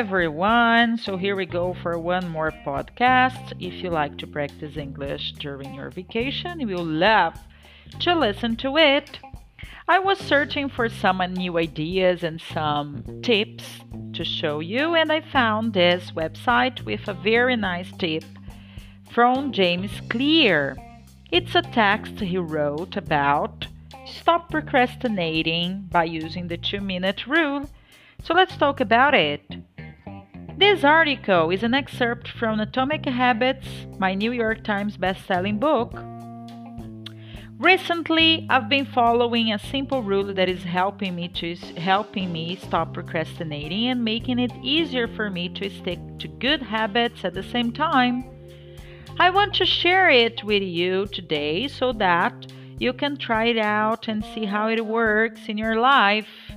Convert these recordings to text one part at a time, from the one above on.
everyone. So, here we go for one more podcast. If you like to practice English during your vacation, we will love to listen to it. I was searching for some new ideas and some tips to show you, and I found this website with a very nice tip from James Clear. It's a text he wrote about stop procrastinating by using the two minute rule. So let's talk about it. This article is an excerpt from Atomic Habits, my New York Times best-selling book. Recently, I've been following a simple rule that is helping me to helping me stop procrastinating and making it easier for me to stick to good habits at the same time. I want to share it with you today so that you can try it out and see how it works in your life.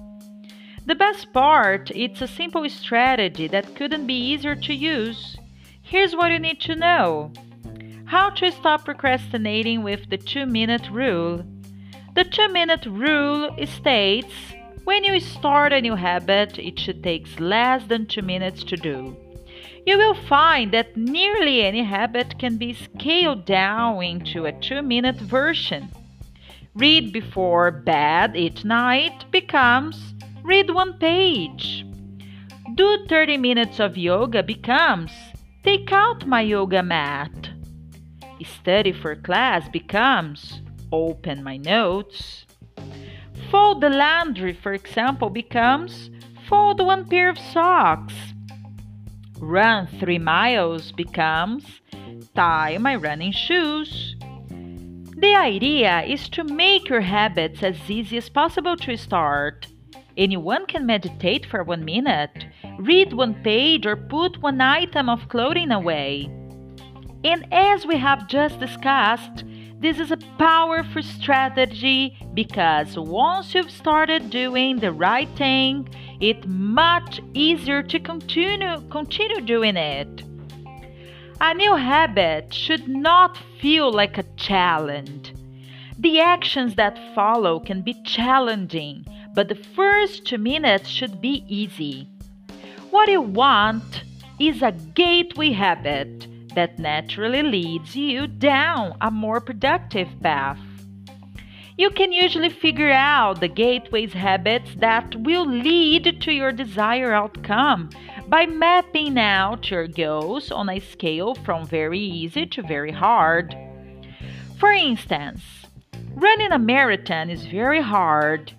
The best part, it's a simple strategy that couldn't be easier to use. Here's what you need to know. How to stop procrastinating with the 2 minute rule. The 2 minute rule states when you start a new habit, it should take less than 2 minutes to do. You will find that nearly any habit can be scaled down into a 2 minute version. Read before bed each night becomes Read one page. Do 30 minutes of yoga becomes Take out my yoga mat. Study for class becomes Open my notes. Fold the laundry, for example, becomes Fold one pair of socks. Run three miles becomes Tie my running shoes. The idea is to make your habits as easy as possible to start Anyone can meditate for one minute, read one page, or put one item of clothing away. And as we have just discussed, this is a powerful strategy because once you've started doing the right thing, it's much easier to continue continue doing it. A new habit should not feel like a challenge. The actions that follow can be challenging, but the first two minutes should be easy. What you want is a gateway habit that naturally leads you down a more productive path. You can usually figure out the gateways habits that will lead to your desired outcome by mapping out your goals on a scale from very easy to very hard. For instance, running a marathon is very hard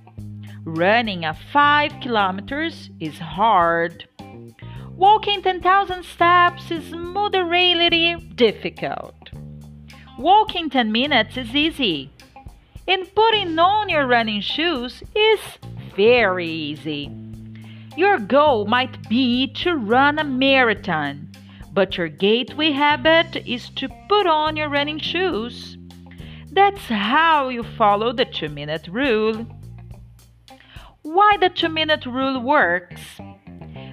Running a 5 kilometers is hard. Walking 10,000 steps is moderately difficult. Walking 10 minutes is easy. And putting on your running shoes is very easy. Your goal might be to run a marathon, but your gateway habit is to put on your running shoes. That's how you follow the two minute rule. Why the two minute rule works?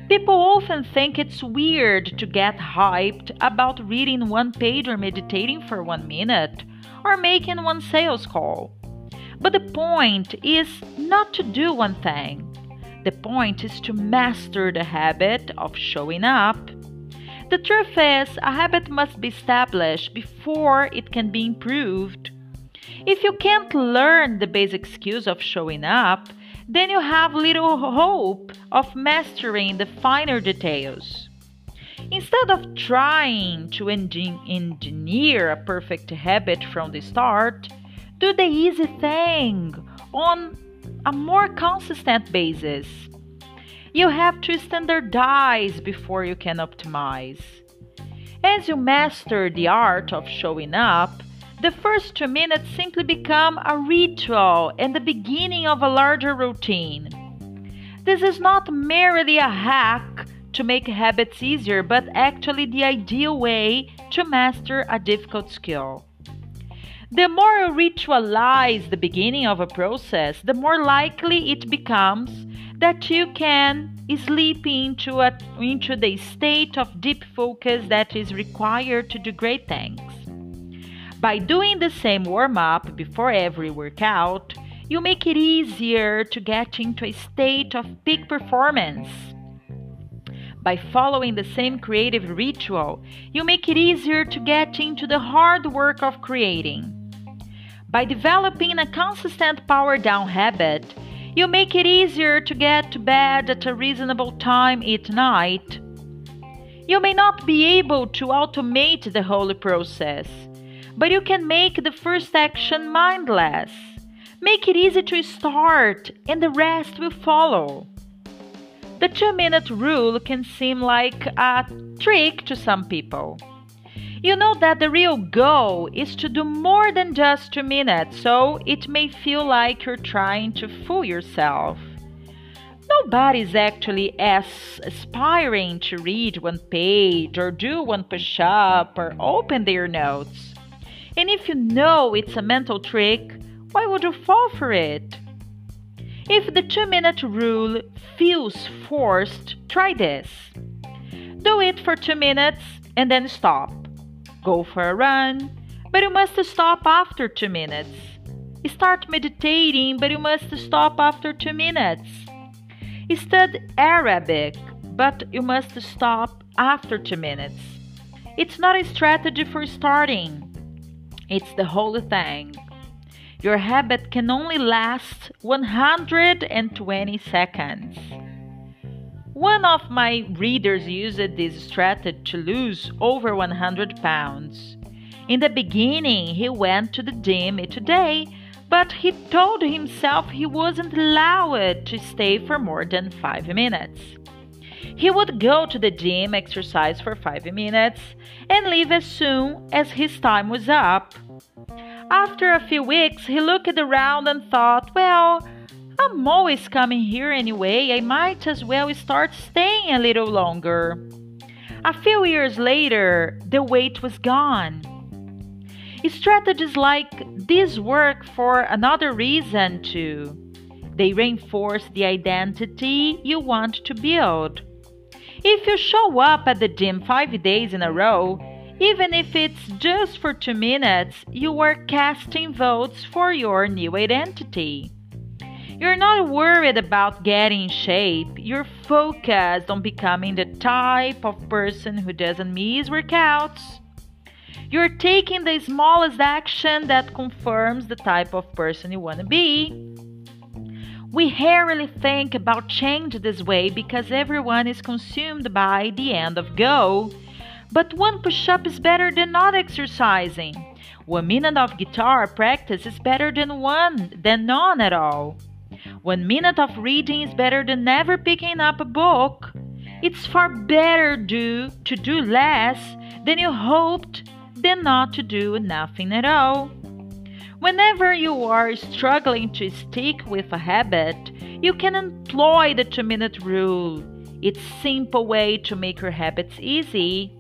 People often think it's weird to get hyped about reading one page or meditating for one minute or making one sales call. But the point is not to do one thing. The point is to master the habit of showing up. The truth is, a habit must be established before it can be improved. If you can't learn the basic skills of showing up, then you have little hope of mastering the finer details. Instead of trying to engineer a perfect habit from the start, do the easy thing on a more consistent basis. You have to standardize before you can optimize. As you master the art of showing up, the first two minutes simply become a ritual and the beginning of a larger routine. This is not merely a hack to make habits easier, but actually the ideal way to master a difficult skill. The more you ritualize the beginning of a process, the more likely it becomes that you can slip into, a, into the state of deep focus that is required to do great things. By doing the same warm up before every workout, you make it easier to get into a state of peak performance. By following the same creative ritual, you make it easier to get into the hard work of creating. By developing a consistent power down habit, you make it easier to get to bed at a reasonable time each night. You may not be able to automate the whole process, but you can make the first action mindless. Make it easy to start, and the rest will follow. The two minute rule can seem like a trick to some people. You know that the real goal is to do more than just two minutes, so it may feel like you're trying to fool yourself. Nobody's actually as aspiring to read one page or do one push up or open their notes. And if you know it's a mental trick, why would you fall for it? If the two minute rule feels forced, try this. Do it for two minutes and then stop. Go for a run, but you must stop after two minutes. Start meditating, but you must stop after two minutes. Study Arabic, but you must stop after two minutes. It's not a strategy for starting, it's the whole thing. Your habit can only last 120 seconds. One of my readers used this strategy to lose over 100 pounds. In the beginning, he went to the gym each day, but he told himself he wasn't allowed to stay for more than 5 minutes. He would go to the gym, exercise for 5 minutes, and leave as soon as his time was up. After a few weeks, he looked around and thought, well, I'm always coming here anyway, I might as well start staying a little longer. A few years later, the weight was gone. Strategies like this work for another reason too. They reinforce the identity you want to build. If you show up at the gym five days in a row, even if it's just for two minutes, you are casting votes for your new identity. You're not worried about getting in shape, you're focused on becoming the type of person who doesn't miss workouts. You're taking the smallest action that confirms the type of person you want to be. We rarely think about change this way because everyone is consumed by the end of go but one push up is better than not exercising. One minute of guitar practice is better than one than none at all. One minute of reading is better than never picking up a book. It's far better do to do less than you hoped than not to do nothing at all. Whenever you are struggling to stick with a habit, you can employ the two minute rule. It's a simple way to make your habits easy.